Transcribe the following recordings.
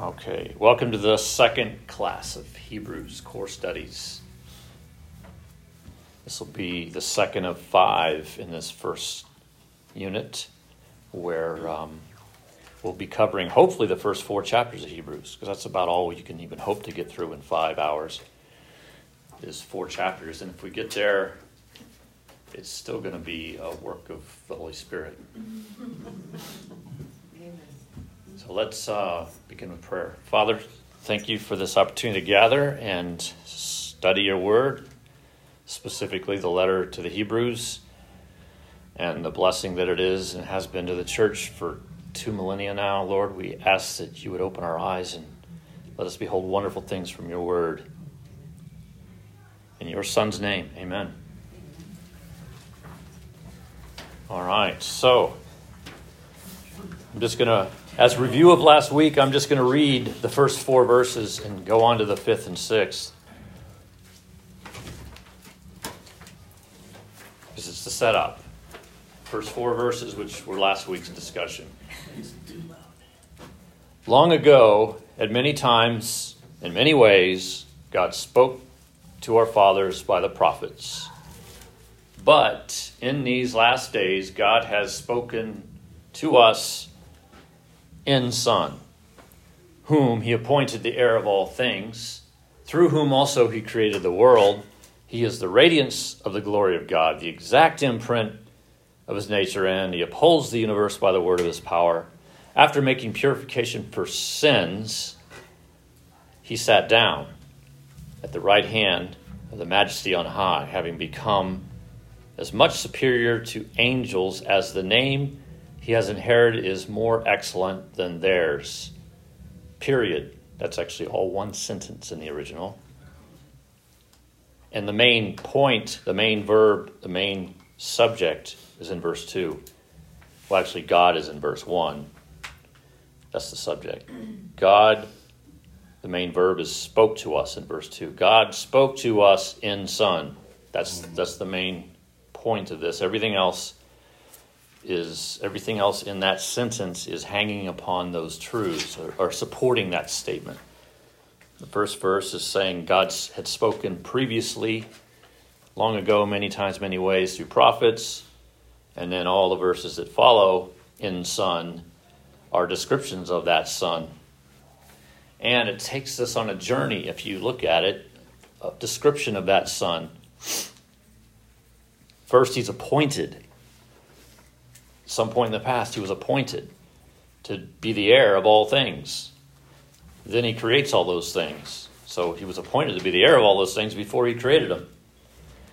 Okay, welcome to the second class of Hebrews core studies. This will be the second of five in this first unit, where um, we'll be covering hopefully the first four chapters of Hebrews, because that's about all you can even hope to get through in five hours. Is four chapters, and if we get there, it's still going to be a work of the Holy Spirit. So let's uh, begin with prayer. Father, thank you for this opportunity to gather and study your word, specifically the letter to the Hebrews, and the blessing that it is and has been to the church for two millennia now. Lord, we ask that you would open our eyes and let us behold wonderful things from your word. In your Son's name, amen. All right, so I'm just going to as review of last week, I'm just going to read the first four verses and go on to the fifth and sixth. Because it's the setup. First four verses, which were last week's discussion. Long ago, at many times, in many ways, God spoke to our fathers by the prophets. But in these last days, God has spoken to us in Son, whom he appointed the heir of all things, through whom also he created the world. He is the radiance of the glory of God, the exact imprint of his nature, and he upholds the universe by the word of his power. After making purification for sins, he sat down at the right hand of the majesty on high, having become as much superior to angels as the name he has inherited is more excellent than theirs. Period. That's actually all one sentence in the original. And the main point, the main verb, the main subject is in verse 2. Well, actually, God is in verse 1. That's the subject. God, the main verb is spoke to us in verse 2. God spoke to us in Son. That's, that's the main point of this. Everything else is everything else in that sentence is hanging upon those truths or, or, supporting that statement. The first verse is saying God had spoken previously, long ago, many times, many ways through prophets, and then all the verses that follow in Son are descriptions of that Son. And it takes us on a journey, if you look at it, a description of that Son. First, he's appointed some point in the past, he was appointed to be the heir of all things. Then he creates all those things. So he was appointed to be the heir of all those things before he created them.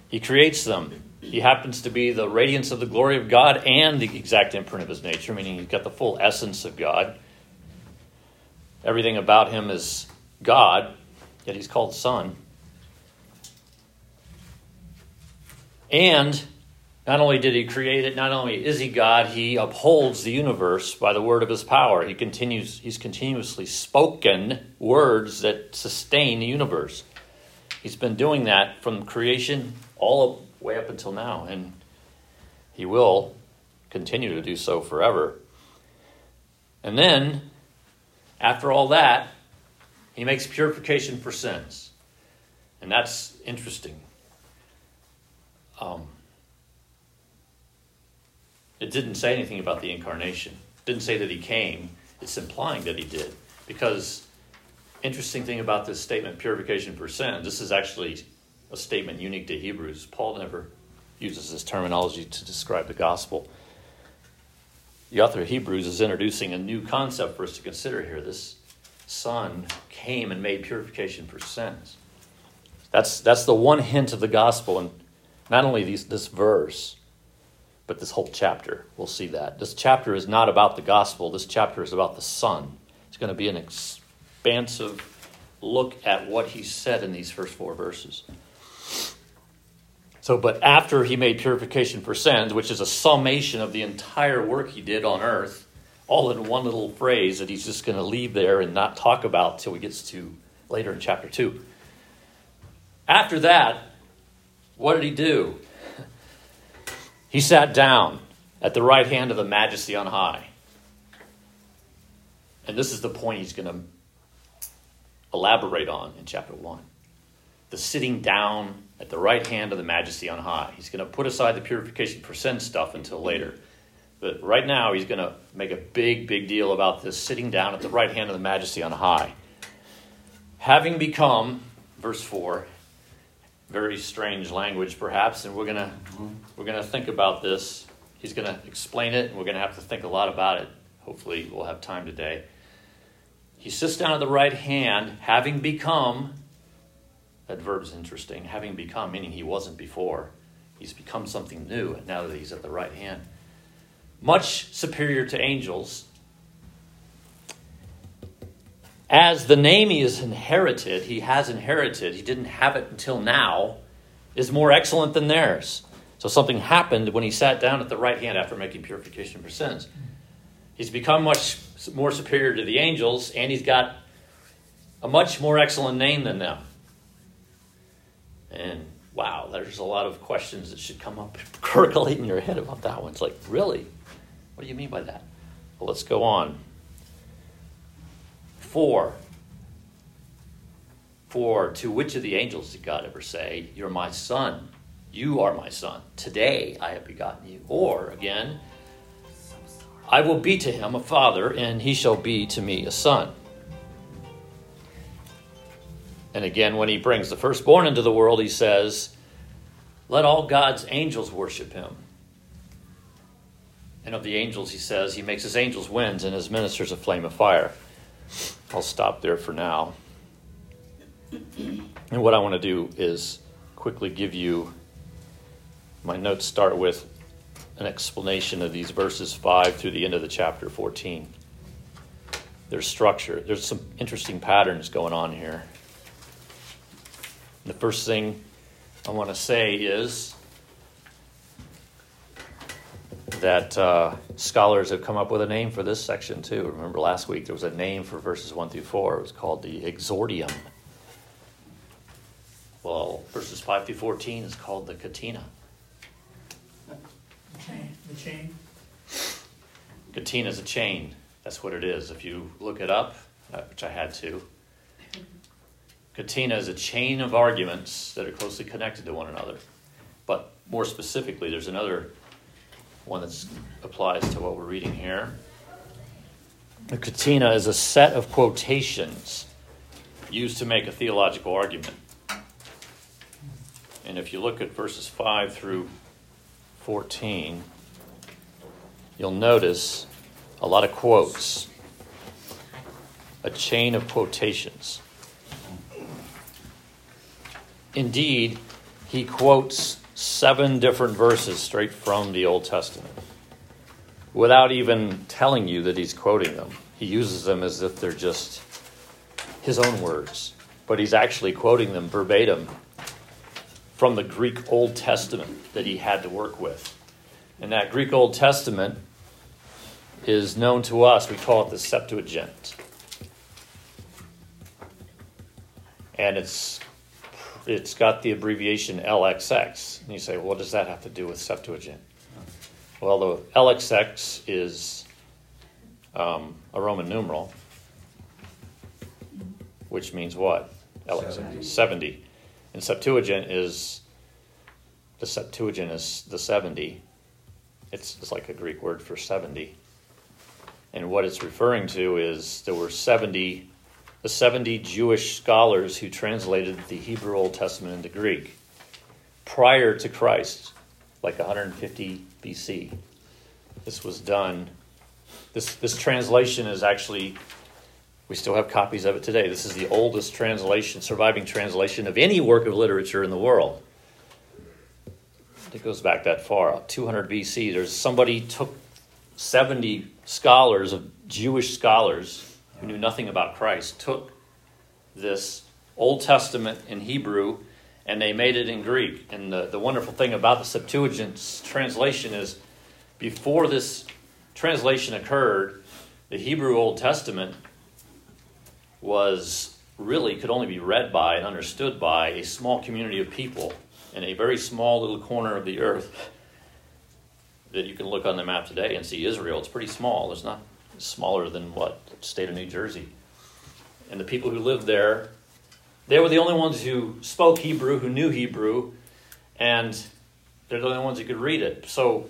He creates them. He happens to be the radiance of the glory of God and the exact imprint of his nature, meaning he's got the full essence of God. Everything about him is God, yet he's called Son. And not only did he create it, not only is he God, he upholds the universe by the word of his power. He continues, he's continuously spoken words that sustain the universe. He's been doing that from creation all the way up until now, and he will continue to do so forever. And then, after all that, he makes purification for sins. And that's interesting. Um, it didn't say anything about the incarnation. It didn't say that he came. It's implying that he did. Because interesting thing about this statement, purification for sin, this is actually a statement unique to Hebrews. Paul never uses this terminology to describe the gospel. The author of Hebrews is introducing a new concept for us to consider here. This Son came and made purification for sins. That's, that's the one hint of the gospel, and not only these, this verse, but this whole chapter. We'll see that. This chapter is not about the gospel, this chapter is about the Son. It's going to be an expansive look at what he said in these first four verses. So, but after he made purification for sins, which is a summation of the entire work he did on earth, all in one little phrase that he's just going to leave there and not talk about till he gets to later in chapter 2. After that, what did he do? He sat down at the right hand of the majesty on high. And this is the point he's going to elaborate on in chapter 1. The sitting down at the right hand of the majesty on high. He's going to put aside the purification for sin stuff until later. But right now, he's going to make a big, big deal about this sitting down at the right hand of the majesty on high. Having become, verse 4, very strange language perhaps, and we're going to, mm-hmm. we're going to think about this. He's going to explain it, and we're going to have to think a lot about it. Hopefully, we'll have time today. He sits down at the right hand, having become, that verb is interesting, having become, meaning he wasn't before. He's become something new and now that he's at the right hand much superior to angels. As the name he has inherited, he has inherited, he didn't have it until now, is more excellent than theirs. So something happened when he sat down at the right hand after making purification for sins. He's become much more superior to the angels, and he's got a much more excellent name than them. And wow, there's a lot of questions that should come up percolate in your head about that one. It's like, really? What do you mean by that? Well, let's go on. Four. For to which of the angels did God ever say, You're my son? You are my son. Today I have begotten you. Or again, I will be to him a father, and he shall be to me a son. And again, when he brings the firstborn into the world, he says, Let all God's angels worship him. And of the angels, he says, he makes his angels winds and his ministers a flame of fire. I'll stop there for now. And what I want to do is quickly give you my notes start with an explanation of these verses 5 through the end of the chapter 14. There's structure, there's some interesting patterns going on here. The first thing I want to say is that uh, scholars have come up with a name for this section too. Remember last week there was a name for verses 1 through 4. It was called the exordium. Well, verses 5 through 14 is called the catena. The chain. The chain. Catena is a chain. That's what it is. If you look it up, uh, which I had to, catena is a chain of arguments that are closely connected to one another. But more specifically, there's another one that applies to what we're reading here. The catena is a set of quotations used to make a theological argument. And if you look at verses 5 through 14, you'll notice a lot of quotes, a chain of quotations. Indeed, he quotes seven different verses straight from the Old Testament without even telling you that he's quoting them. He uses them as if they're just his own words, but he's actually quoting them verbatim from the Greek Old Testament that he had to work with. And that Greek Old Testament is known to us, we call it the Septuagint. And it's it's got the abbreviation LXX. And you say, well, what does that have to do with Septuagint? Well, the LXX is um, a Roman numeral, which means what? LXX 70. 70. And Septuagint is the Septuagint is the 70. It's, it's like a Greek word for 70. And what it's referring to is there were 70 the 70 Jewish scholars who translated the Hebrew Old Testament into Greek prior to Christ, like 150 BC. This was done. This, this translation is actually, we still have copies of it today. This is the oldest translation, surviving translation of any work of literature in the world. It goes back that far, 200 BC. There's somebody took 70 scholars of Jewish scholars who knew nothing about Christ, took this Old Testament in Hebrew and they made it in Greek. And the, the wonderful thing about the Septuagint's translation is before this translation occurred, the Hebrew Old Testament was really could only be read by and understood by a small community of people in a very small little corner of the earth that you can look on the map today and see Israel. It's pretty small. There's not smaller than what state of New Jersey. and the people who lived there, they were the only ones who spoke Hebrew, who knew Hebrew, and they're the only ones who could read it. So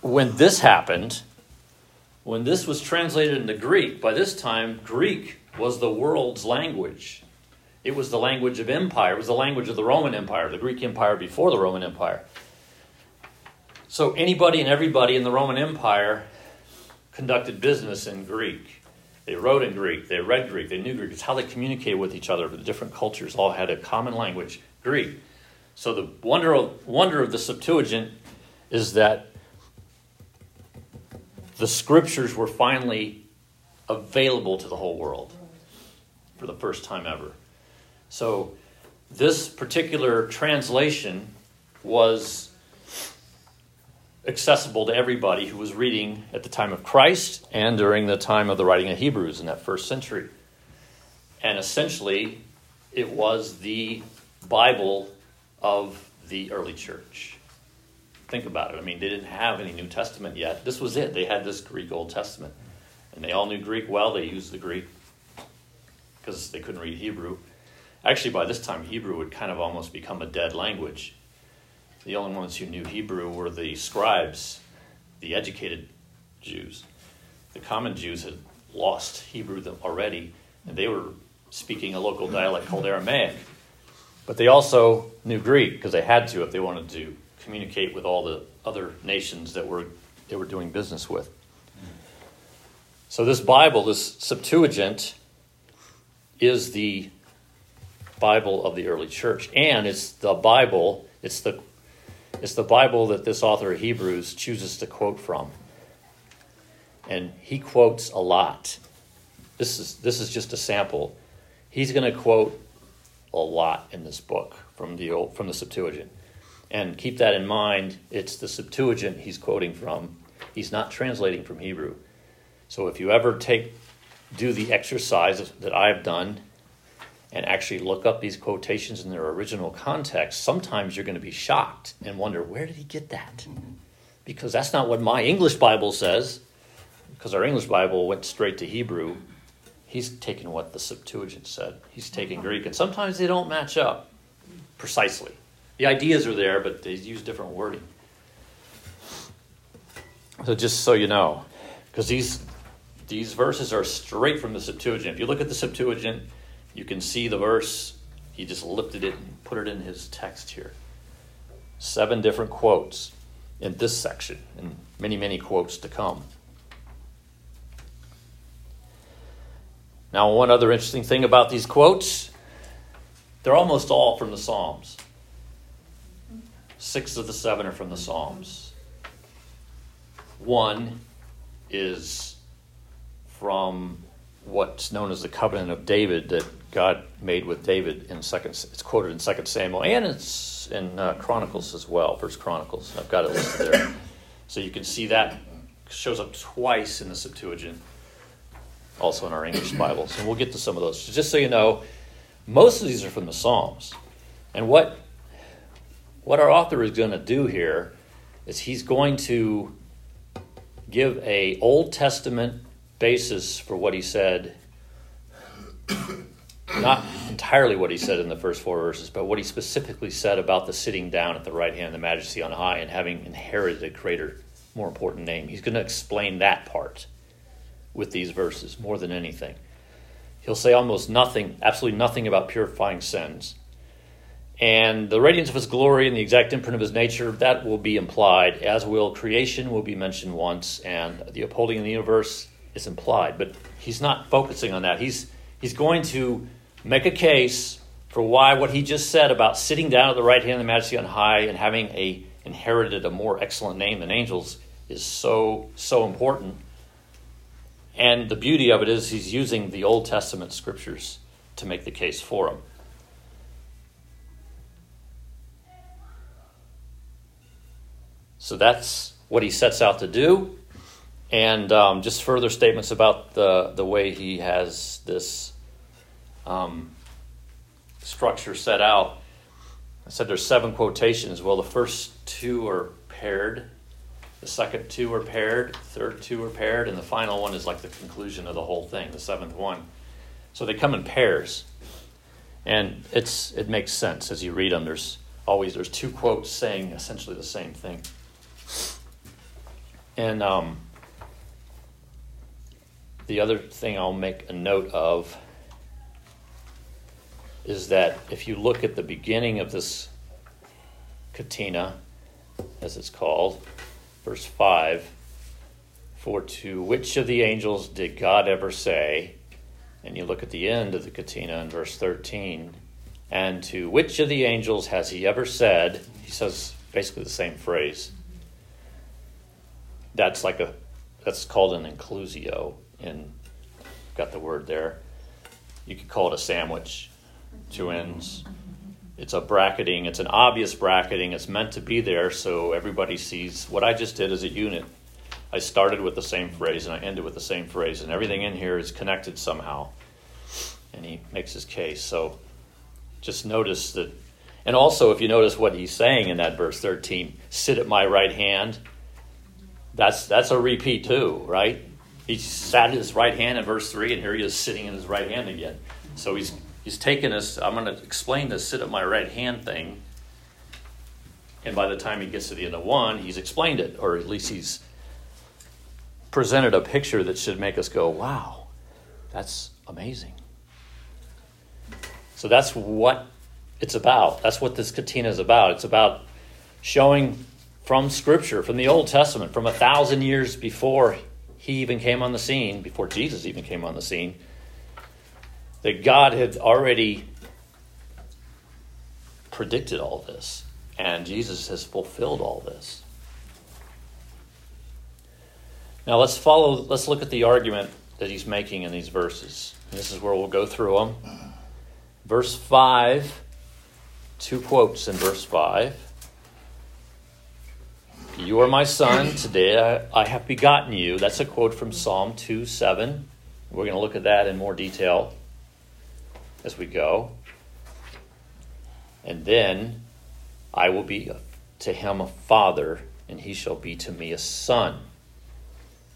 when this happened, when this was translated into Greek, by this time, Greek was the world's language. It was the language of empire. It was the language of the Roman Empire, the Greek Empire before the Roman Empire. So anybody and everybody in the Roman Empire conducted business in Greek. They wrote in Greek, they read Greek, they knew Greek. It's how they communicated with each other. The different cultures all had a common language, Greek. So the wonder of, wonder of the Septuagint is that the scriptures were finally available to the whole world for the first time ever. So this particular translation was accessible to everybody who was reading at the time of Christ and during the time of the writing of Hebrews in that first century. And essentially, it was the Bible of the early church. Think about it. I mean, they didn't have any New Testament yet. This was it. They had this Greek Old Testament. And they all knew Greek well. They used the Greek because they couldn't read Hebrew. Actually, by this time, Hebrew had kind of almost become a dead language the only ones who knew Hebrew were the scribes, the educated Jews. The common Jews had lost Hebrew already, and they were speaking a local dialect called Aramaic. But they also knew Greek because they had to if they wanted to communicate with all the other nations that were they were doing business with. So this Bible, this Septuagint, is the Bible of the early church, and it's the Bible. It's the it's the Bible that this author of Hebrews chooses to quote from. And he quotes a lot. This is, this is just a sample. He's going to quote a lot in this book from the, old, from the Septuagint. And keep that in mind. It's the Septuagint he's quoting from. He's not translating from Hebrew. So if you ever take do the exercise that I've done and actually look up these quotations in their original context, sometimes you're going to be shocked and wonder, where did he get that? Because that's not what my English Bible says, because our English Bible went straight to Hebrew. He's taken what the Septuagint said, he's taking Greek, and sometimes they don't match up precisely. The ideas are there, but they use different wording. So, just so you know, because these, these verses are straight from the Septuagint. If you look at the Septuagint, you can see the verse. He just lifted it and put it in his text here. Seven different quotes in this section, and many, many quotes to come. Now, one other interesting thing about these quotes they're almost all from the Psalms. Six of the seven are from the Psalms. One is from what's known as the covenant of David that God made with David in second. It's quoted in Second Samuel and it's in uh, Chronicles as well. First Chronicles. I've got it listed there, so you can see that shows up twice in the Septuagint, also in our English Bibles, and we'll get to some of those. Just so you know, most of these are from the Psalms, and what what our author is going to do here is he's going to give a Old Testament basis for what he said not entirely what he said in the first four verses, but what he specifically said about the sitting down at the right hand of the majesty on high and having inherited a greater, more important name. He's going to explain that part with these verses more than anything. He'll say almost nothing, absolutely nothing about purifying sins. And the radiance of his glory and the exact imprint of his nature, that will be implied, as will creation will be mentioned once, and the upholding of the universe is implied. But he's not focusing on that. He's, he's going to make a case for why what he just said about sitting down at the right hand of the majesty on high and having a inherited a more excellent name than angels is so so important. And the beauty of it is he's using the old testament scriptures to make the case for him. So that's what he sets out to do. And um, just further statements about the, the way he has this um, structure set out. I said there's seven quotations. Well, the first two are paired, The second two are paired, third two are paired, and the final one is like the conclusion of the whole thing, the seventh one. So they come in pairs. And it's it makes sense as you read them. There's always there's two quotes saying essentially the same thing. And um, the other thing I'll make a note of is that if you look at the beginning of this catena, as it's called, verse 5 For to which of the angels did God ever say, and you look at the end of the catena in verse 13, and to which of the angels has he ever said, he says basically the same phrase. That's like a, that's called an inclusio, and got the word there. You could call it a sandwich, two ends. It's a bracketing, it's an obvious bracketing, it's meant to be there so everybody sees what I just did as a unit. I started with the same phrase and I ended with the same phrase, and everything in here is connected somehow. And he makes his case. So just notice that. And also, if you notice what he's saying in that verse 13, sit at my right hand, that's, that's a repeat too, right? He sat at his right hand in verse 3, and here he is sitting in his right hand again. So he's, he's taken us, I'm going to explain this sit at my right hand thing. And by the time he gets to the end of 1, he's explained it, or at least he's presented a picture that should make us go, wow, that's amazing. So that's what it's about. That's what this catena is about. It's about showing from Scripture, from the Old Testament, from a thousand years before he even came on the scene, before Jesus even came on the scene, that God had already predicted all this, and Jesus has fulfilled all this. Now let's follow, let's look at the argument that he's making in these verses. This is where we'll go through them. Verse 5, two quotes in verse 5. You are my son, today I, I have begotten you. That's a quote from Psalm 2 7. We're going to look at that in more detail as we go. And then I will be to him a father, and he shall be to me a son.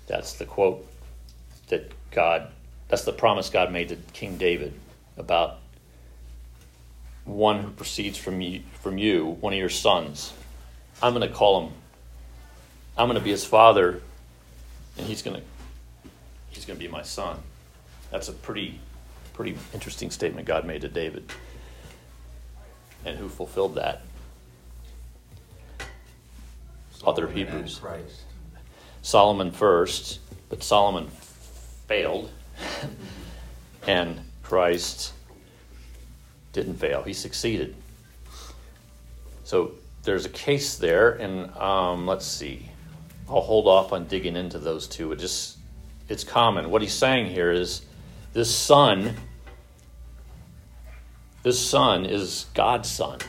That's the quote that God, that's the promise God made to King David about one who proceeds from you, from you one of your sons. I'm going to call him, I'm going to be his father, and he's going to, he's going to be my son. That's a pretty, pretty interesting statement God made to David. And who fulfilled that? Other Hebrews. Solomon first, but Solomon failed, and Christ didn't fail. He succeeded. So there's a case there, and um, let's see. I'll hold off on digging into those two. It just it's common. What he's saying here is this son, this son is God's son,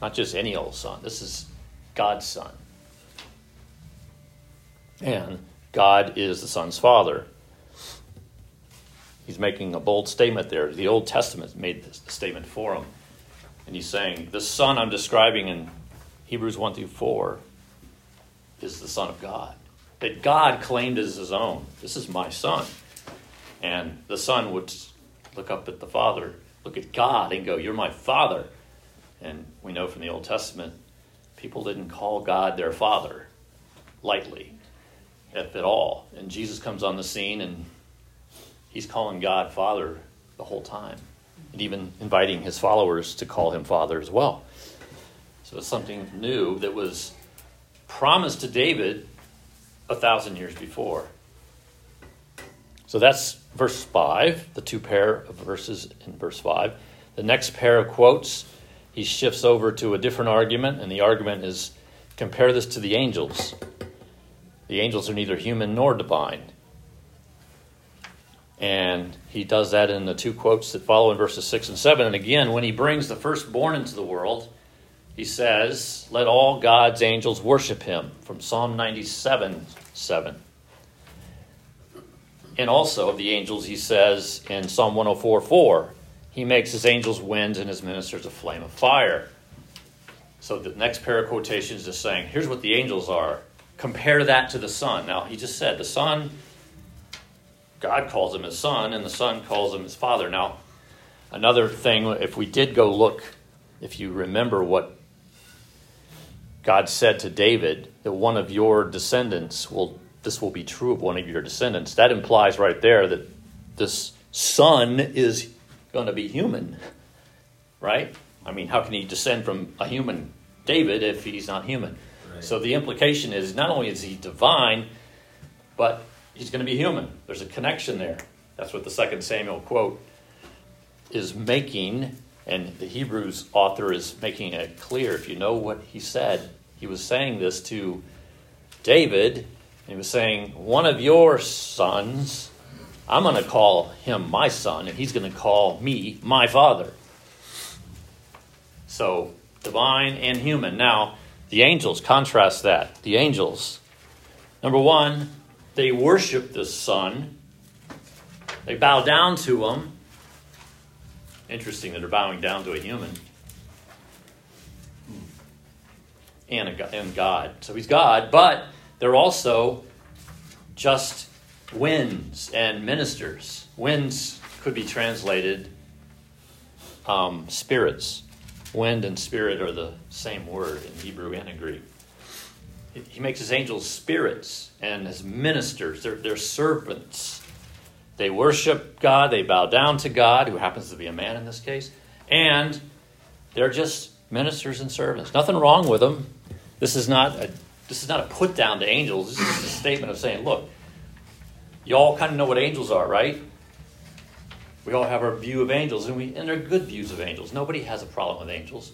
not just any old son. This is God's son. And God is the son's father. He's making a bold statement there. The Old Testament made this statement for him. And he's saying, The son I'm describing in Hebrews 1 through 4 is the Son of God. That God claimed as his own. This is my son. And the son would look up at the father, look at God, and go, You're my father. And we know from the Old Testament, people didn't call God their father lightly if at all. And Jesus comes on the scene and he's calling God Father the whole time, and even inviting his followers to call him Father as well. So it's something new that was promised to David a thousand years before. So that's verse 5, the two pair of verses in verse 5. The next pair of quotes, he shifts over to a different argument, and the argument is compare this to the angels. The angels are neither human nor divine. And he does that in the two quotes that follow in verses 6 and 7. And again, when he brings the firstborn into the world, he says, Let all God's angels worship him, from Psalm 97 7. And also of the angels, he says in Psalm 104 4, He makes his angels winds and his ministers a flame of fire. So the next pair of quotations is saying, Here's what the angels are compare that to the Son. Now, he just said the Son, God calls him his Son, and the Son calls him his Father. Now, another thing, if we did go look, if you remember what God said to David, that one of your descendants will, this will be true of one of your descendants, that implies right there that this Son is going to be human, right? I mean, how can he descend from a human David if he's not human? Right. So the implication is not only is he divine, but he's going to be human. There's a connection there. That's what the second Samuel quote is making, and the Hebrews author is making it clear. If you know what he said, he was saying this to David. He was saying, One of your sons, I'm going to call him my son, and he's going to call me my father. So, divine and human. Now, the angels contrast that. The angels, number one, they worship the Son, they bow down to him. Interesting that they're bowing down to a human and, a, and God. So he's God, but they're also just winds and ministers. Winds could be translated um, spirits. Wind and spirit are the same word in Hebrew and in Greek. He makes his angels spirits and his ministers, they're, they're servants. They worship God, they bow down to God, who happens to be a man in this case, and they're just ministers and servants. Nothing wrong with them. This is not a this is not a put down to angels. This is a statement of saying, look, you all kind of know what angels are, right? We all have our view of angels, and we and they're good views of angels. Nobody has a problem with angels.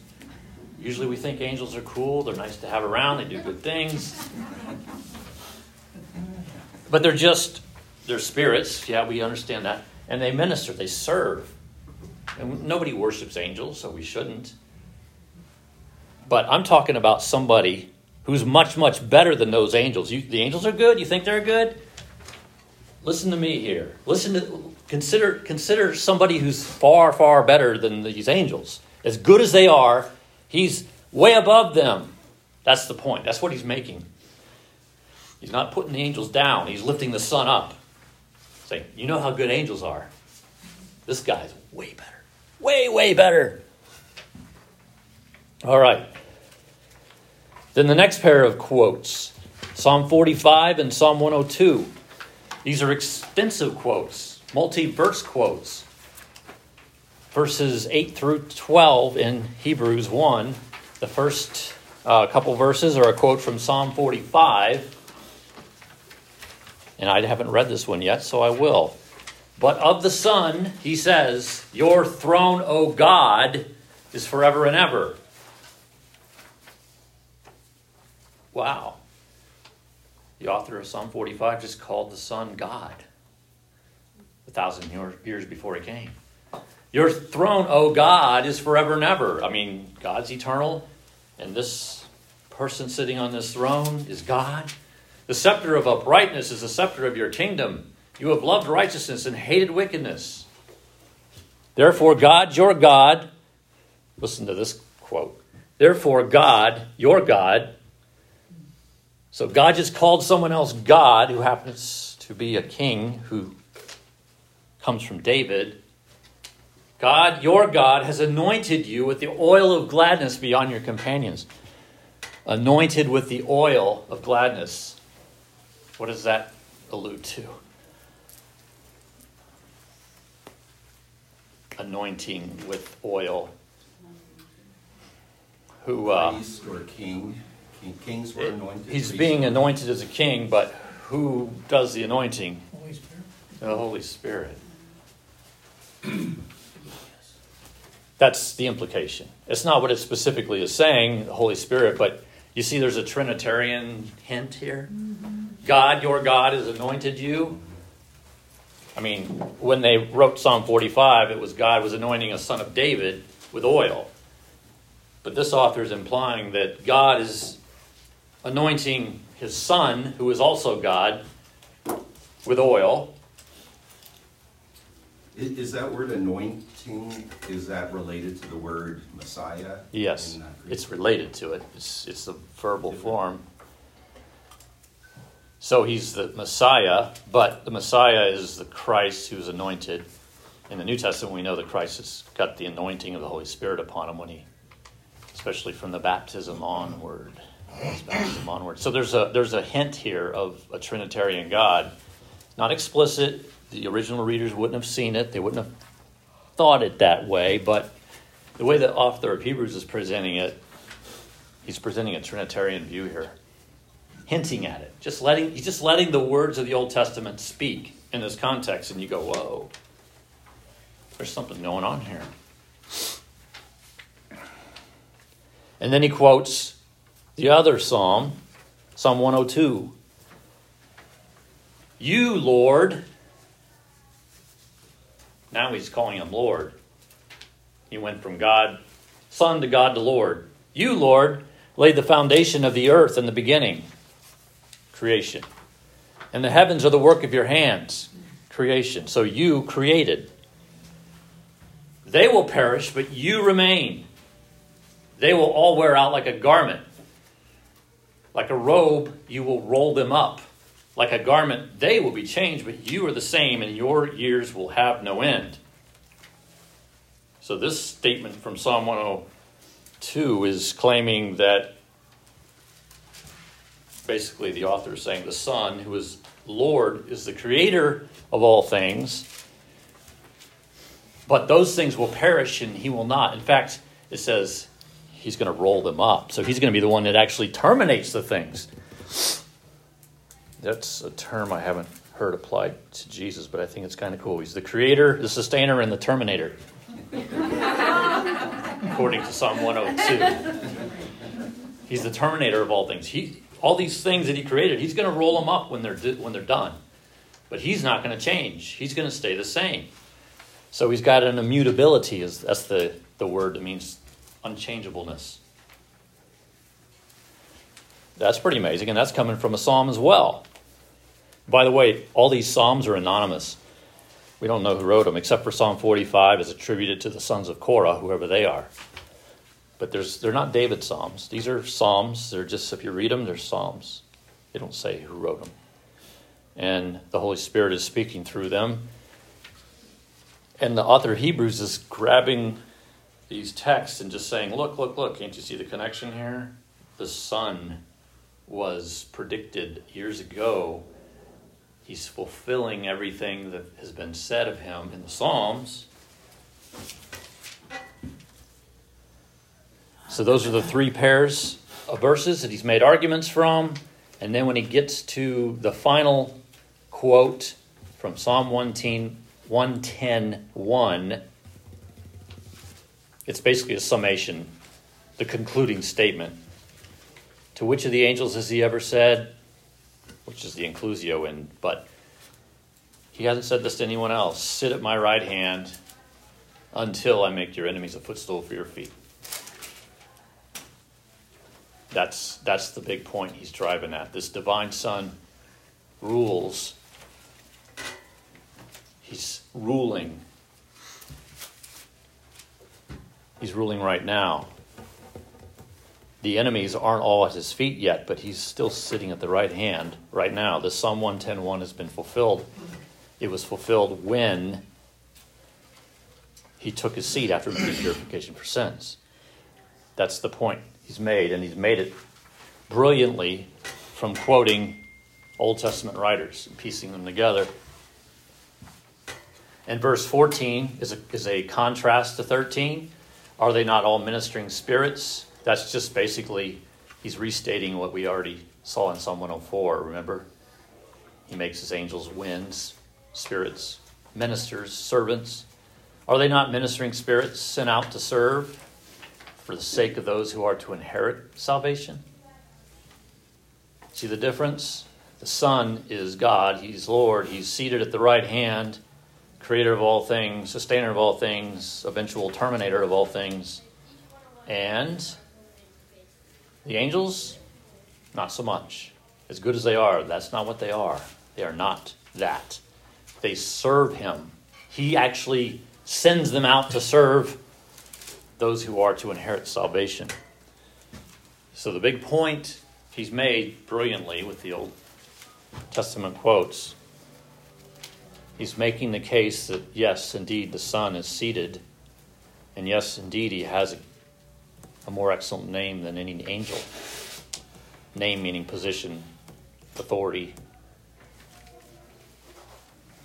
Usually, we think angels are cool. They're nice to have around. They do good things. But they're just they're spirits. Yeah, we understand that, and they minister. They serve. And nobody worships angels, so we shouldn't. But I'm talking about somebody who's much, much better than those angels. You, the angels are good. You think they're good? Listen to me here. Listen to consider consider somebody who's far far better than these angels. As good as they are, he's way above them. That's the point. That's what he's making. He's not putting the angels down. He's lifting the Son up. Saying, "You know how good angels are. This guy's way better. Way way better." All right. Then the next pair of quotes Psalm 45 and Psalm 102. These are extensive quotes, multi verse quotes. Verses 8 through 12 in Hebrews 1. The first uh, couple verses are a quote from Psalm 45. And I haven't read this one yet, so I will. But of the Son, he says, Your throne, O God, is forever and ever. Wow. The author of Psalm 45 just called the Son God a thousand years before he came. Your throne, O God, is forever and ever. I mean, God's eternal, and this person sitting on this throne is God. The scepter of uprightness is the scepter of your kingdom. You have loved righteousness and hated wickedness. Therefore, God, your God, listen to this quote. Therefore, God, your God, so God just called someone else God, who happens to be a king who comes from David. God, your God, has anointed you with the oil of gladness beyond your companions. Anointed with the oil of gladness. What does that allude to? Anointing with oil. Who uh, priest or king? Kings were anointed. He's being anointed as a king, but who does the anointing? Holy Spirit. The Holy Spirit. That's the implication. It's not what it specifically is saying, the Holy Spirit, but you see there's a Trinitarian hint here. Mm-hmm. God, your God, has anointed you. I mean, when they wrote Psalm 45, it was God was anointing a son of David with oil. But this author is implying that God is anointing his son, who is also God, with oil. Is that word anointing, is that related to the word Messiah? Yes, it's related to it. It's, it's the verbal form. So he's the Messiah, but the Messiah is the Christ who's anointed. In the New Testament, we know that Christ has got the anointing of the Holy Spirit upon him when he, especially from the baptism onward. Baptism onward. So there's a there's a hint here of a Trinitarian God, not explicit. The original readers wouldn't have seen it. They wouldn't have thought it that way. But the way the author of Hebrews is presenting it, he's presenting a Trinitarian view here hinting at it. Just letting he's just letting the words of the Old Testament speak in this context, and you go, whoa, there's something going on here. And then he quotes the other psalm, Psalm 102. You, Lord. Now he's calling him Lord. He went from God, Son to God to Lord. You, Lord, laid the foundation of the earth in the beginning creation. And the heavens are the work of your hands, creation. So you created. They will perish, but you remain. They will all wear out like a garment. Like a robe, you will roll them up. Like a garment, they will be changed, but you are the same, and your years will have no end. So, this statement from Psalm 102 is claiming that basically the author is saying the Son, who is Lord, is the creator of all things. But those things will perish and he will not. In fact, it says he's going to roll them up. So he's going to be the one that actually terminates the things. That's a term I haven't heard applied to Jesus, but I think it's kind of cool. He's the creator, the sustainer, and the terminator. According to Psalm 102. He's the terminator of all things. He, all these things that he created, he's going to roll them up when they're, when they're done. But he's not going to change. He's going to stay the same. So he's got an immutability, is that's the, the word that means unchangeableness. That's pretty amazing, and that's coming from a psalm as well. By the way, all these psalms are anonymous. We don't know who wrote them, except for Psalm 45 is attributed to the sons of Korah, whoever they are. But there's, they're not David's Psalms. These are Psalms. They're just, if you read them, they're Psalms. They don't say who wrote them. And the Holy Spirit is speaking through them. And the author of Hebrews is grabbing these texts and just saying, look, look, look, can't you see the connection here? The Son was predicted years ago. He's fulfilling everything that has been said of him in the Psalms. So those are the three pairs of verses that he's made arguments from. And then when he gets to the final quote from Psalm 110, 110 1, it's basically a summation, the concluding statement. To which of the angels has he ever said? Which is the inclusio in, but he hasn't said this to anyone else. Sit at my right hand until I make your enemies a footstool for your feet. That's, that's the big point he's driving at. This divine Son rules. He's ruling. He's ruling right now. The enemies aren't all at his feet yet, but he's still sitting at the right hand right now. The Psalm 110.1 has been fulfilled. It was fulfilled when he took his seat after making purification for sins. That's the point he's made, and he's made it brilliantly from quoting Old Testament writers and piecing them together. And verse 14 is a, is a contrast to 13. Are they not all ministering spirits? That's just basically, he's restating what we already saw in Psalm 104, remember? He makes his angels winds, spirits, ministers, servants. Are they not ministering spirits sent out to serve? for the sake of those who are to inherit salvation. See the difference? The Son is God, He's Lord, He's seated at the right hand, creator of all things, sustainer of all things, eventual terminator of all things. And the angels, not so much. As good as they are, that's not what they are. They are not that. They serve Him. He actually sends them out to serve those who are to inherit salvation. So the big point he's made brilliantly with the old Testament quotes, he's making the case that yes, indeed, the Son is seated, and yes, indeed, he has a, a more excellent name than any angel. Name meaning position, authority.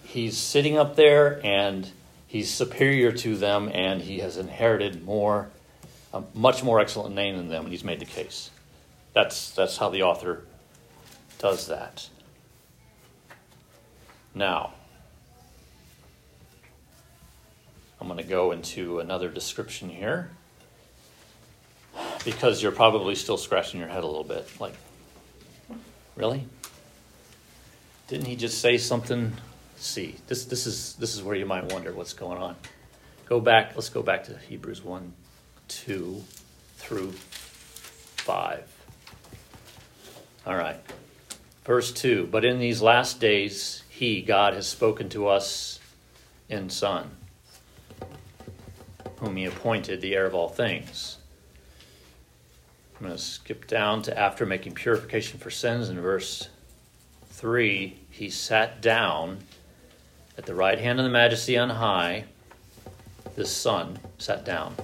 He's sitting up there and he's superior to them, and he has inherited more, a much more excellent name than them, and he's made the case. That's, that's how the author does that. Now, I'm going to go into another description here because you're probably still scratching your head a little bit. Like, really? Didn't he just say something? See, this this is this is where you might wonder what's going on. Go back. Let's go back to Hebrews one, two, through five. All right. Verse 2 But in these last days, He, God, has spoken to us in Son, whom He appointed the heir of all things. I'm going to skip down to after making purification for sins in verse 3. He sat down at the right hand of the majesty on high. The Son sat down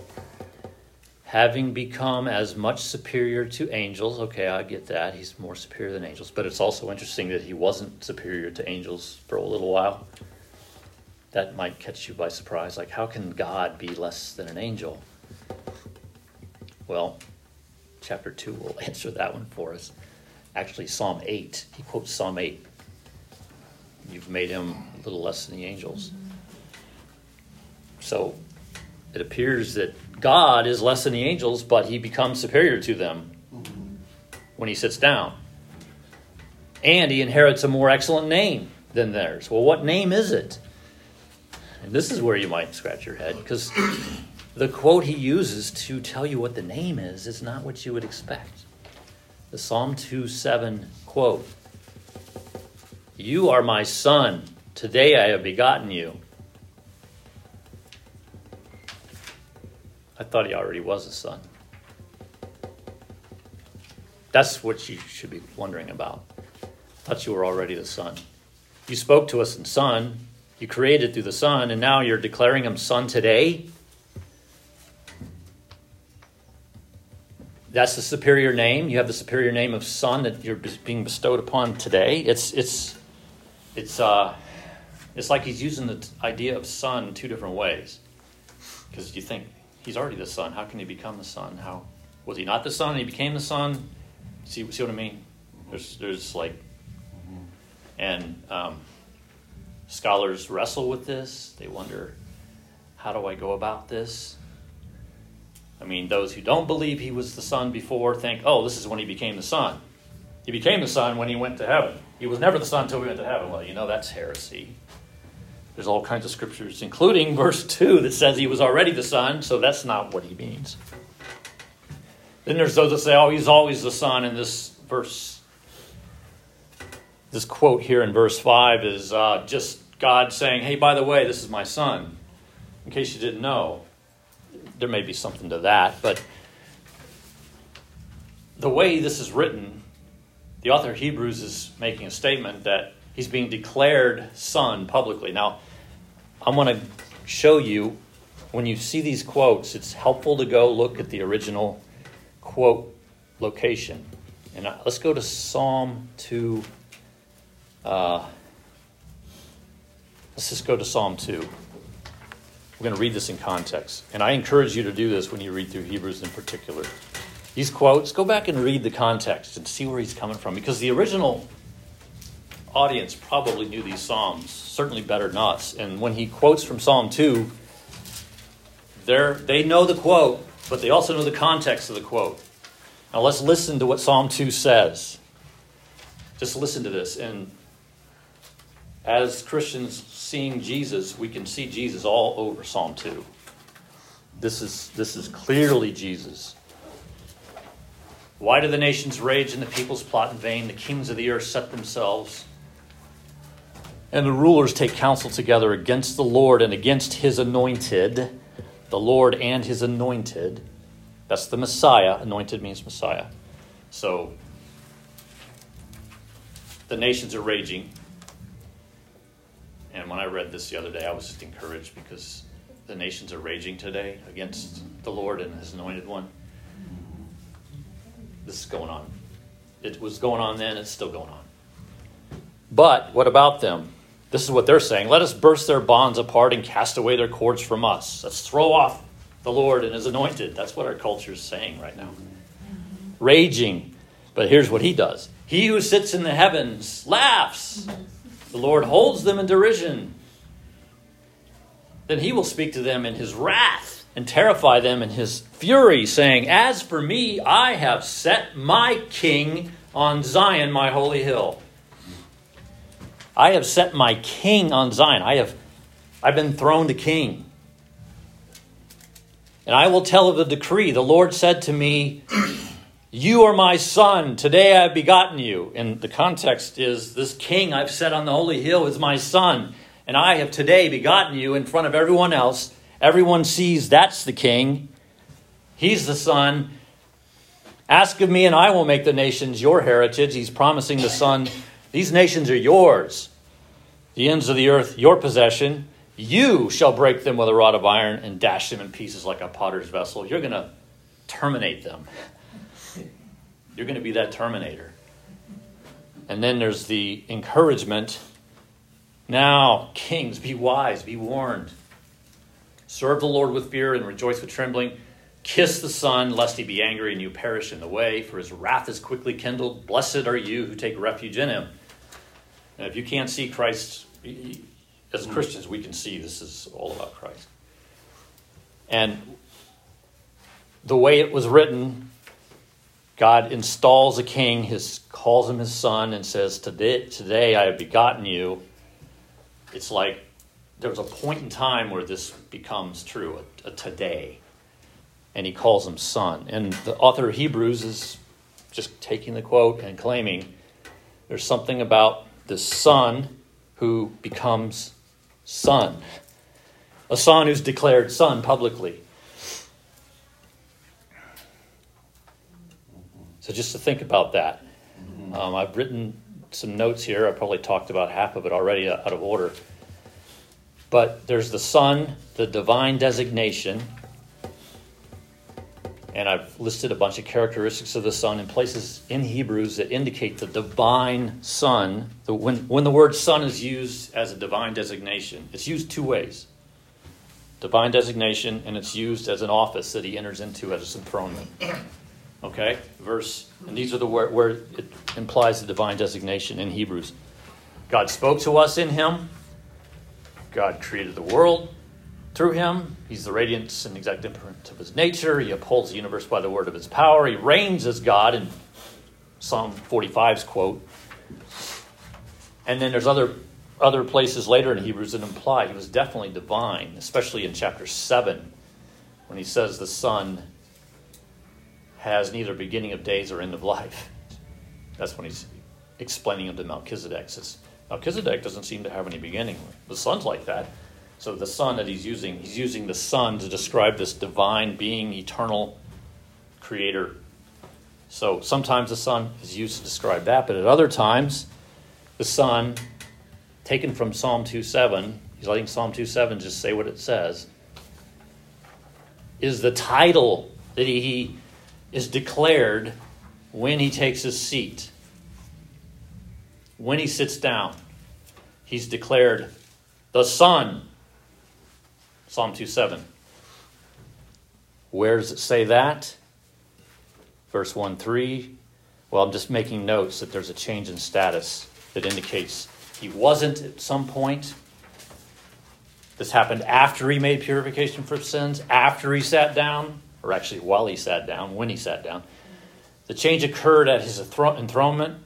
having become as much superior to angels. Okay, I get that. He's more superior than angels. But it's also interesting that he wasn't superior to angels for a little while. That might catch you by surprise. Like, how can God be less than an angel? Well, chapter 2 will answer that one for us. Actually, Psalm 8. He quotes Psalm 8. You've made him a little less than the angels. So it appears that God is less than the angels, but he becomes superior to them when he sits down. And he inherits a more excellent name than theirs. Well, what name is it? This is where you might scratch your head because the quote he uses to tell you what the name is is not what you would expect. The Psalm 2 7 quote You are my son. Today I have begotten you. I thought he already was a son. That's what you should be wondering about. I thought you were already the son. You spoke to us in son, you created through the son, and now you're declaring him son today? That's the superior name. You have the superior name of son that you're being bestowed upon today. It's it's it's uh it's like he's using the idea of son two different ways. Because you think he's already the son. How can he become the son? How was he not the son and he became the son? See, see what I mean? There's, there's like, and um, scholars wrestle with this. They wonder, how do I go about this? I mean, those who don't believe he was the son before think, oh, this is when he became the son. He became the son when he went to heaven. He was never the son until he went to heaven. Well, you know that's heresy. There's all kinds of scriptures, including verse 2, that says he was already the Son, so that's not what he means. Then there's those that say, oh, he's always the Son in this verse. This quote here in verse 5 is uh, just God saying, hey, by the way, this is my Son. In case you didn't know, there may be something to that, but the way this is written, the author of Hebrews is making a statement that he's being declared son publicly. Now, I want to show you when you see these quotes, it's helpful to go look at the original quote location. And let's go to Psalm 2. Uh, let's just go to Psalm 2. We're going to read this in context. And I encourage you to do this when you read through Hebrews in particular. These quotes, go back and read the context and see where he's coming from. Because the original audience probably knew these Psalms, certainly better than us. And when he quotes from Psalm 2, they know the quote, but they also know the context of the quote. Now let's listen to what Psalm 2 says. Just listen to this. And as Christians seeing Jesus, we can see Jesus all over Psalm 2. This is, this is clearly Jesus. Why do the nations rage and the peoples plot in vain? The kings of the earth set themselves and the rulers take counsel together against the Lord and against his anointed. The Lord and his anointed. That's the Messiah. Anointed means Messiah. So, the nations are raging. And when I read this the other day, I was just encouraged because the nations are raging today against the Lord and his anointed one. This is going on. It was going on then, it's still going on. But what about them? This is what they're saying. Let us burst their bonds apart and cast away their cords from us. Let's throw off the Lord and his anointed. That's what our culture is saying right now. Raging. But here's what he does He who sits in the heavens laughs. The Lord holds them in derision. Then he will speak to them in his wrath and terrify them in his fury, saying, As for me, I have set my king on Zion, my holy hill. I have set my king on Zion. I have I've been throned a king. And I will tell of the decree. The Lord said to me, You are my son. Today I have begotten you. And the context is this king I've set on the holy hill is my son. And I have today begotten you in front of everyone else. Everyone sees that's the king. He's the son. Ask of me, and I will make the nations your heritage. He's promising the son these nations are yours, the ends of the earth your possession. You shall break them with a rod of iron and dash them in pieces like a potter's vessel. You're going to terminate them. You're going to be that terminator. And then there's the encouragement. Now, kings, be wise, be warned. Serve the Lord with fear and rejoice with trembling. Kiss the Son, lest he be angry and you perish in the way, for his wrath is quickly kindled. Blessed are you who take refuge in him. And if you can't see Christ, as Christians, we can see this is all about Christ. And the way it was written, God installs a king, his, calls him his son, and says, today, today I have begotten you. It's like there's a point in time where this becomes true, a, a today and he calls him son. And the author of Hebrews is just taking the quote and claiming there's something about the son who becomes son, a son who's declared son publicly. So just to think about that. Um, I've written some notes here. I probably talked about half of it already out of order. But there's the Son, the divine designation, and I've listed a bunch of characteristics of the Son in places in Hebrews that indicate the divine Son. The, when, when the word Son is used as a divine designation, it's used two ways divine designation, and it's used as an office that he enters into as a enthronement. Okay? Verse, and these are the where, where it implies the divine designation in Hebrews. God spoke to us in him, God created the world through him. He's the radiance and exact imprint of his nature. He upholds the universe by the word of his power. He reigns as God in Psalm 45's quote. And then there's other other places later in Hebrews that imply he was definitely divine, especially in chapter 7, when he says the Son has neither beginning of days or end of life. That's when he's explaining him to Melchizedek. Says, Melchizedek doesn't seem to have any beginning. The Son's like that. So the Son that he's using, he's using the Son to describe this divine being, eternal creator. So sometimes the Son is used to describe that, but at other times, the Son, taken from Psalm 2.7, he's letting Psalm 2.7 just say what it says, is the title that he is declared when he takes his seat. When he sits down, he's declared the Son Psalm 2:7. Where does it say that? Verse 1 3. Well, I'm just making notes that there's a change in status that indicates he wasn't at some point. This happened after he made purification for sins, after he sat down, or actually while he sat down, when he sat down. The change occurred at his enthronement.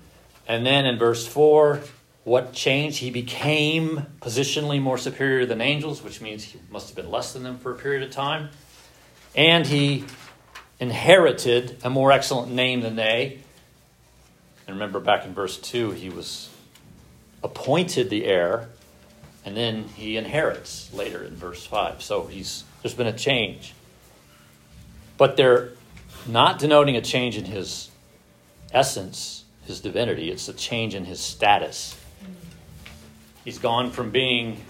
And then in verse 4, what changed? He became positionally more superior than angels, which means he must have been less than them for a period of time. And he inherited a more excellent name than they. And remember back in verse 2, he was appointed the heir, and then he inherits later in verse 5. So he's, there's been a change. But they're not denoting a change in his essence his divinity, it's a change in his status. He's gone from being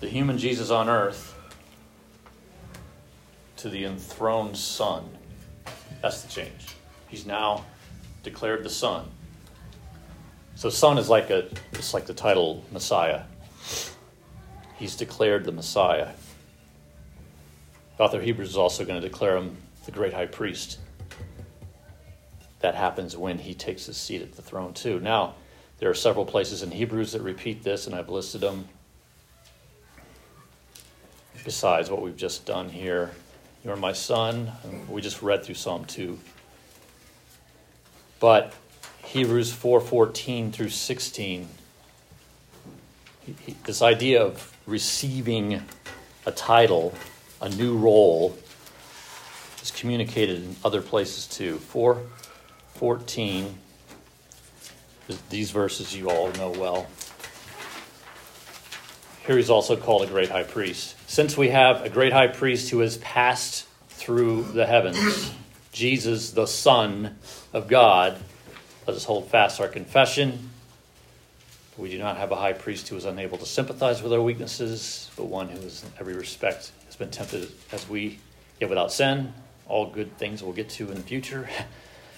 the human Jesus on earth to the enthroned Son. That's the change. He's now declared the Son. So Son is like a it's like the title Messiah. He's declared the Messiah. The author of Hebrews is also going to declare him the great high priest. That happens when he takes his seat at the throne, too. Now, there are several places in Hebrews that repeat this, and I've listed them besides what we've just done here. You're my son. We just read through Psalm 2. But Hebrews 4:14 through 16 this idea of receiving a title, a new role is communicated in other places too. 4:14 these verses you all know well. Here he's also called a great high priest. Since we have a great high priest who has passed through the heavens, Jesus, the Son of God, let us hold fast our confession. We do not have a high priest who is unable to sympathize with our weaknesses, but one who is in every respect has been tempted as we, yet without sin. All good things we'll get to in the future.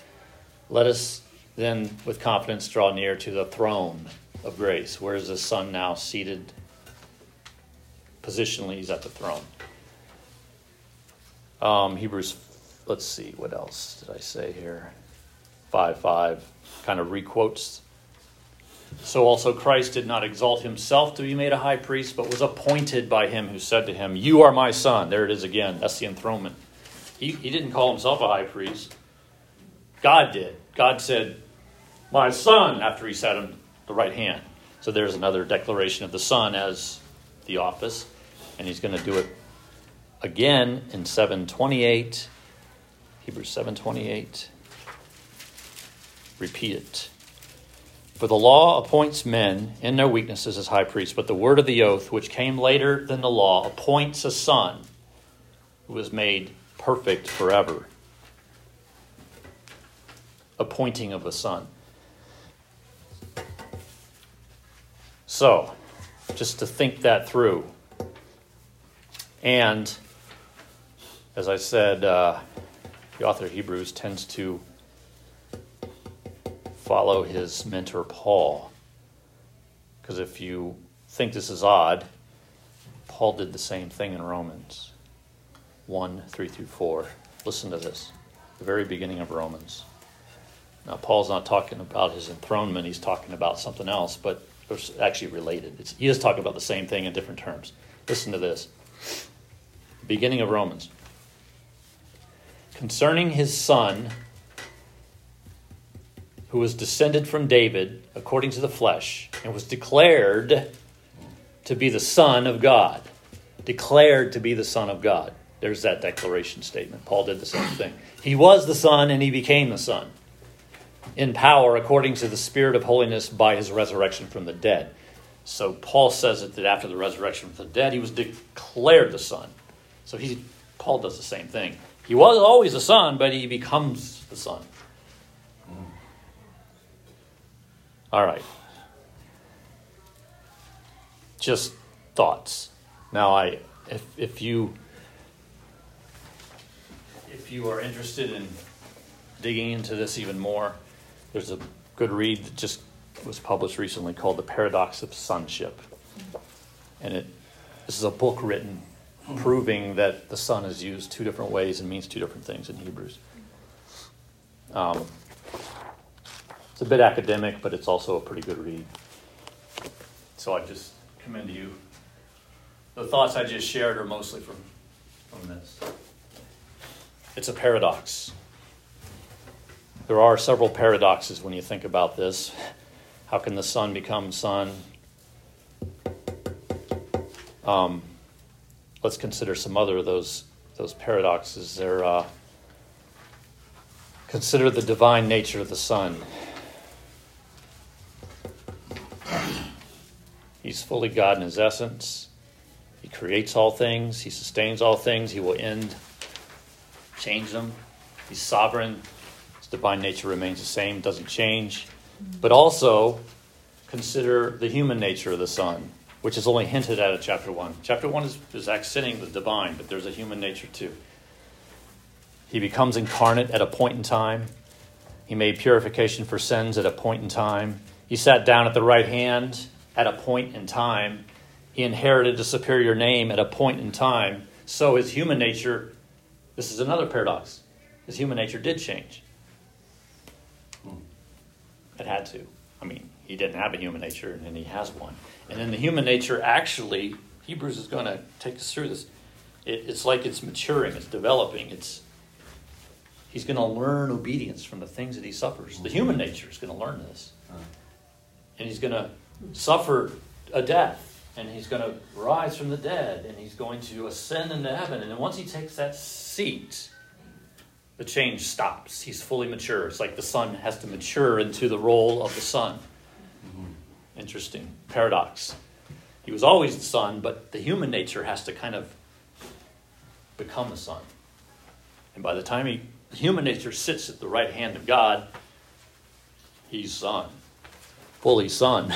Let us then, with confidence, draw near to the throne of grace. Where is the Son now seated? Positionally, he's at the throne. Um, Hebrews, let's see, what else did I say here? 5 5 kind of requotes. So also Christ did not exalt himself to be made a high priest, but was appointed by him who said to him, You are my son. There it is again. That's the enthronement. He, he didn't call himself a high priest. God did. God said, My son, after he sat on the right hand. So there's another declaration of the son as the office. And he's going to do it again in 728. Hebrews 728 repeat it. For the law appoints men in their weaknesses as high priests, but the word of the oath, which came later than the law, appoints a son who is made perfect forever. Appointing of a son. So, just to think that through. And, as I said, uh, the author of Hebrews tends to follow his mentor Paul. Because if you think this is odd, Paul did the same thing in Romans 1 3 through 4. Listen to this, the very beginning of Romans. Now, Paul's not talking about his enthronement, he's talking about something else, but it's actually related. It's, he is talking about the same thing in different terms. Listen to this. Beginning of Romans. Concerning his son, who was descended from David according to the flesh and was declared to be the Son of God. Declared to be the Son of God. There's that declaration statement. Paul did the same thing. He was the Son and he became the Son in power according to the Spirit of holiness by his resurrection from the dead. So Paul says it that after the resurrection from the dead, he was declared the Son. So he, Paul does the same thing. He was always the Son, but he becomes the Son. All right. Just thoughts. Now, I if if you if you are interested in digging into this even more, there's a good read that just was published recently called "The Paradox of Sonship," and it this is a book written proving that the son is used two different ways and means two different things in Hebrews. Um, it's a bit academic, but it's also a pretty good read. So I just commend you. The thoughts I just shared are mostly from, from this. It's a paradox. There are several paradoxes when you think about this. How can the son become son? Um, let's consider some other of those those paradoxes. There, uh, consider the divine nature of the Son. He's fully God in his essence. He creates all things, he sustains all things, he will end, change them. He's sovereign. His divine nature remains the same, doesn't change. But also consider the human nature of the Son, which is only hinted at in chapter 1. Chapter 1 is, is accenting the divine, but there's a human nature too. He becomes incarnate at a point in time. He made purification for sins at a point in time. He sat down at the right hand at a point in time. He inherited a superior name at a point in time. So his human nature, this is another paradox, his human nature did change. Hmm. It had to. I mean, he didn't have a human nature, and then he has one. And then the human nature actually, Hebrews is going to take us through this. It, it's like it's maturing, it's developing, it's he's going to learn obedience from the things that he suffers. The human hmm. nature is going to learn this. And he's going to suffer a death. And he's going to rise from the dead. And he's going to ascend into heaven. And then once he takes that seat, the change stops. He's fully mature. It's like the son has to mature into the role of the son. Mm-hmm. Interesting paradox. He was always the son, but the human nature has to kind of become the son. And by the time he human nature sits at the right hand of God, he's son, fully son.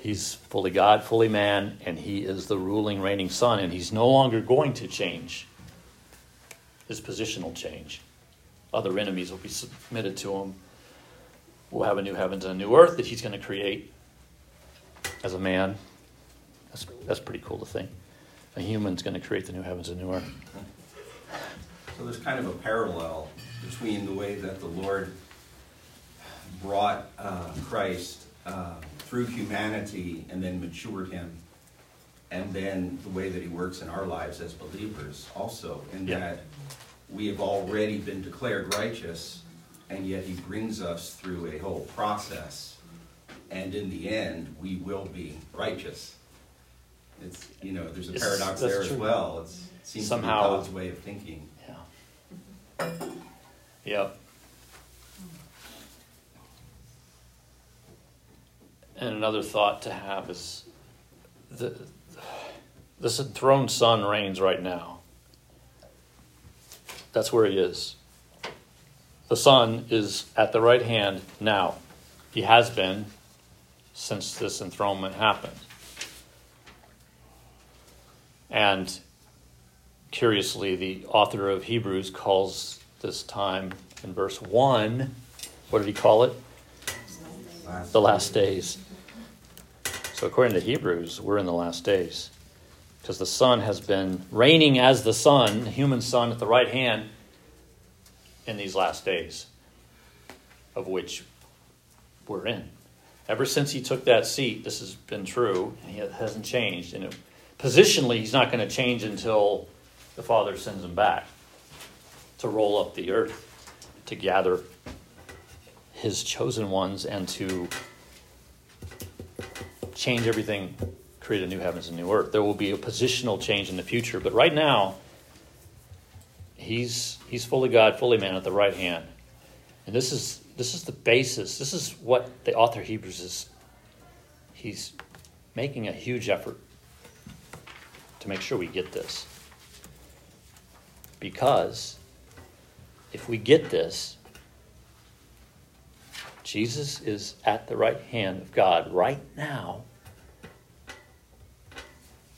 He's fully God, fully man, and he is the ruling, reigning son, and he's no longer going to change. His position will change. Other enemies will be submitted to him. We'll have a new heavens and a new earth that he's going to create as a man. That's, that's pretty cool to think. A human's going to create the new heavens and new earth. So there's kind of a parallel between the way that the Lord brought uh, Christ uh, through humanity and then matured him, and then the way that he works in our lives as believers also, in Yeah. that we have already been declared righteous, and yet he brings us through a whole process, and in the end, we will be righteous. It's, you know, there's a It's- paradox there as well. It's, it seems Somehow- to be God's way of thinking. Yeah. Yep. And another thought to have is the this enthroned son reigns right now. That's where he is. The son is at the right hand now. He has been since this enthronement happened. And curiously, the author of Hebrews calls this time in verse 1, what did he call it? Last The last days. So, according to Hebrews, we're in the last days. Because the Son has been reigning as the Son, the human Son at the right hand, in these last days, of which we're in. Ever since he took that seat, this has been true, and it hasn't changed. And it, positionally, he's not going to change until the Father sends him back to roll up the earth, to gather his chosen ones, and to change everything, create a new heavens and new earth. There will be a positional change in the future, but right now, he's he's fully God, fully man at the right hand. And this is this is the basis. This is what the author Hebrews is he's making a huge effort to make sure we get this. Because if we get this, Jesus is at the right hand of God right now,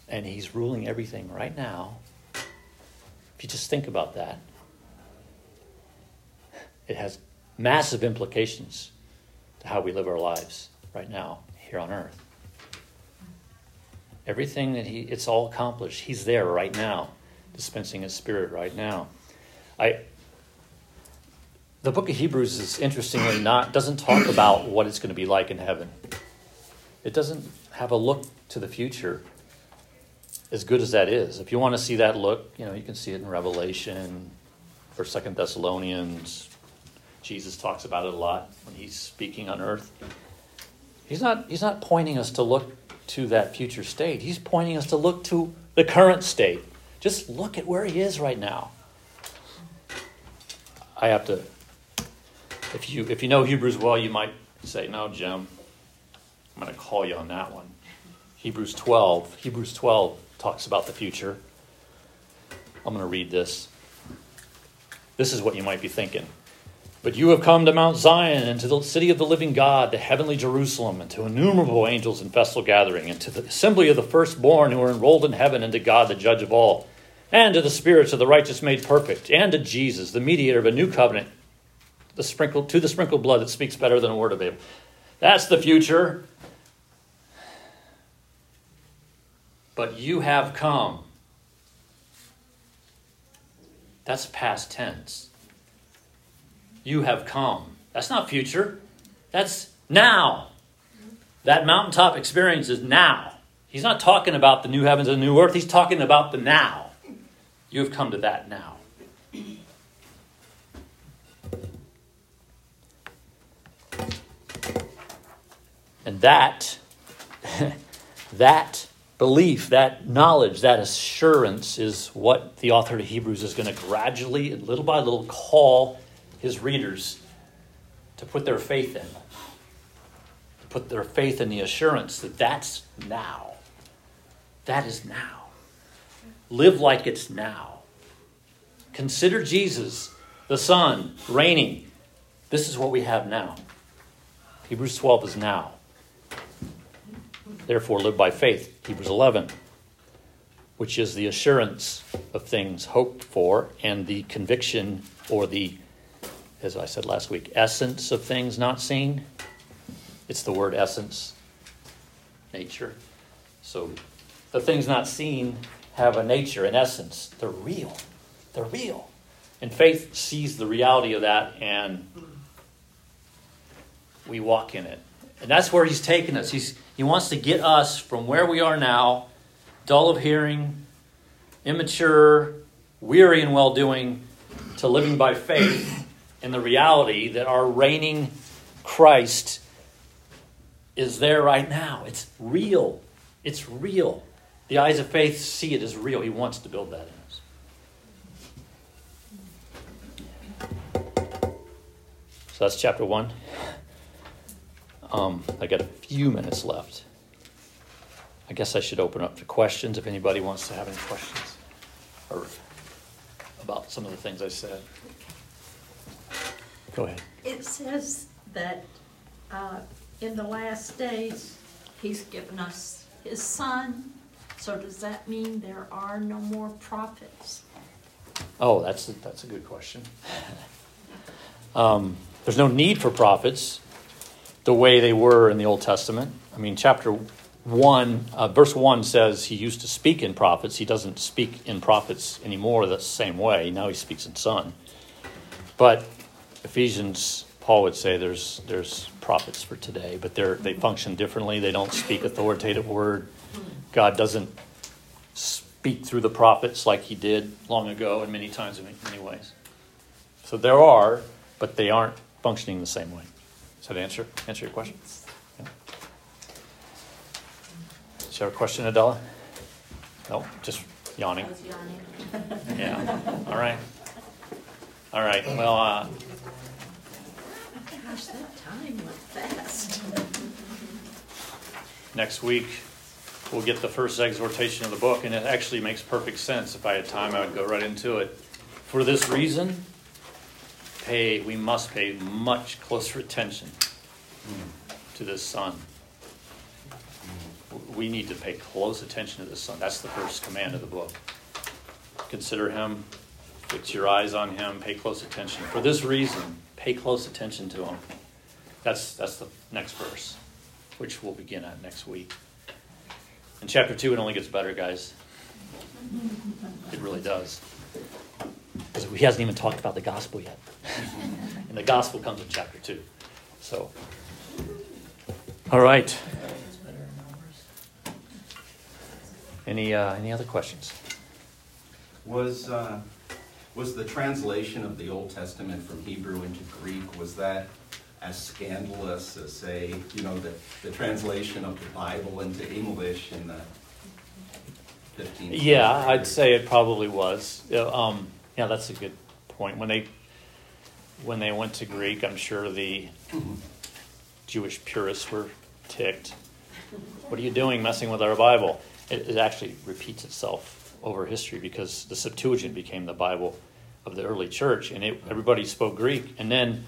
and he's ruling everything right now. If you just think about that, it has massive implications to how we live our lives right now here on earth. Everything that he it's all accomplished. He's there right now, dispensing his spirit right now. I the book of Hebrews is interestingly not doesn't talk about what it's going to be like in heaven. It doesn't have a look to the future as good as that is. If you want to see that look, you know, you can see it in Revelation or Second Thessalonians. Jesus talks about it a lot when he's speaking on earth. He's not he's not pointing us to look to that future state. He's pointing us to look to the current state. Just look at where he is right now. I have to if you if you know Hebrews well, you might say, "No, Jim, I'm going to call you on that one." Hebrews 12. Hebrews 12 talks about the future. I'm going to read this. This is what you might be thinking. But you have come to Mount Zion and to the city of the living God, the heavenly Jerusalem, and to innumerable angels in festal gathering, and to the assembly of the firstborn who are enrolled in heaven, and to God, the judge of all, and to the spirits of the righteous made perfect, and to Jesus, the mediator of a new covenant, the sprinkled, to the sprinkled blood that speaks better than a word of Abel. That's the future. But you have come. That's past tense. You have come. That's not future. That's now. That mountaintop experience is now. He's not talking about the new heavens and the new earth. He's talking about the now. You have come to that now. And that, that belief, that knowledge, that assurance is what the author of Hebrews is going to gradually, little by little, call his readers to put their faith in. To put their faith in the assurance that that's now. That is now. Live like it's now. Consider Jesus, the Son, reigning. This is what we have now. Hebrews 12 is now. Therefore, live by faith. Hebrews 11, which is the assurance of things hoped for and the conviction or the, as I said last week, essence of things not seen. It's the word essence, nature. So the things not seen have a nature, an essence. They're real. They're real. And faith sees the reality of that and we walk in it. And that's where he's taken us. He's, he wants to get us from where we are now, dull of hearing, immature, weary in well doing, to living by faith in the reality that our reigning Christ is there right now. It's real. It's real. The eyes of faith see it as real. He wants to build that in us. So that's chapter one. Um, I got a few minutes left. I guess I should open up to questions if anybody wants to have any questions or about some of the things I said. Go ahead. It says that uh, in the last days, he's given us his son. So does that mean there are no more prophets? Oh, that's a, that's a good question. um, there's no need for prophets the way they were in the Old Testament. I mean, chapter 1, uh, verse 1 says he used to speak in prophets. He doesn't speak in prophets anymore the same way. Now he speaks in son. But Ephesians, Paul would say there's, there's prophets for today, but they're, they function differently. They don't speak authoritative word. God doesn't speak through the prophets like he did long ago and many times in many ways. So there are, but they aren't functioning the same way. Does that answer answer your question? Yeah. Is there a question, Adela? No, just yawning. I was yawning. Yeah. All right. All right. Well, uh, Gosh, that time went fast. next week we'll get the first exhortation of the book, and it actually makes perfect sense. If I had time, I would go right into it. For this reason, pay we must pay much closer attention to this son. We need to pay close attention to this son. That's the first command of the book. Consider him, fix your eyes on him, pay close attention. For this reason, pay close attention to him. That's that's the next verse, which we'll begin at next week. In chapter two, it only gets better, guys. It really does. Because he hasn't even talked about the gospel yet. and the gospel comes in chapter 2. So, all right. Any, uh, any other questions? Was, uh, was the translation of the Old Testament from Hebrew into Greek, was that as scandalous as, say, you know, the, the translation of the Bible into English in the 15th century? Yeah, I'd say it probably was. Um, yeah, that's a good point. When they when they went to Greek, I'm sure the Jewish purists were ticked. What are you doing messing with our Bible? It, it actually repeats itself over history because the Septuagint became the Bible of the early church, and it, everybody spoke Greek. And then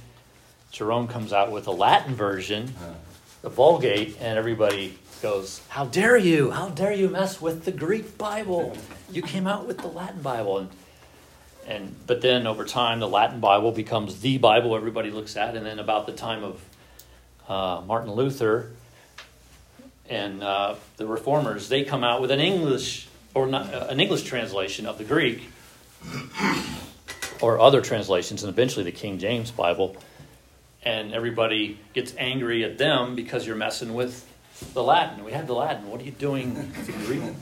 Jerome comes out with a Latin version, Uh, the Vulgate, and everybody goes, "How dare you? How dare you mess with the Greek Bible? You came out with the Latin Bible." And and but then over time, the Latin Bible becomes the Bible everybody looks at. And then about the time of uh, Martin Luther and uh, the Reformers, they come out with an English or not, uh, an English translation of the Greek, or other translations, and eventually the King James Bible. And everybody gets angry at them because you're messing with the Latin. We have the Latin. What are you doing?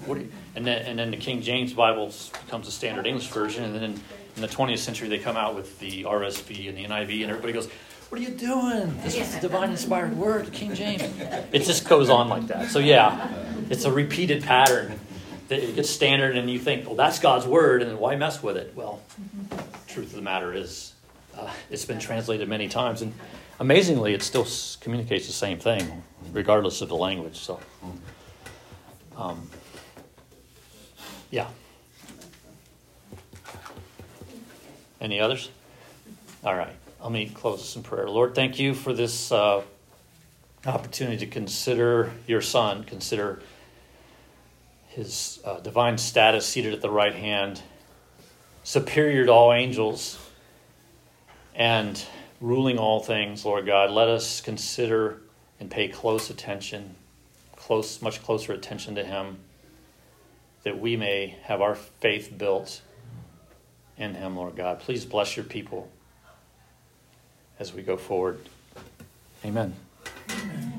What are you? And then, and then the King James Bible becomes the standard English version. And then in, the 20th century, they come out with the RSV and the NIV, and everybody goes, "What are you doing? This is the divine inspired word, King James." It just goes on like that. So yeah, it's a repeated pattern. That it gets standard, and you think, "Well, that's God's word, and why mess with it?" Well, truth of the matter is, uh, it's been translated many times, and amazingly, it still communicates the same thing, regardless of the language. So, um, yeah. Any others? All right. Let me close this in prayer. Lord, thank you for this uh, opportunity to consider your Son, consider his uh, divine status seated at the right hand, superior to all angels, and ruling all things, Lord God. Let us consider and pay close attention, close, much closer attention to him, that we may have our faith built in him, Lord God. Please bless your people as we go forward. Amen. Amen.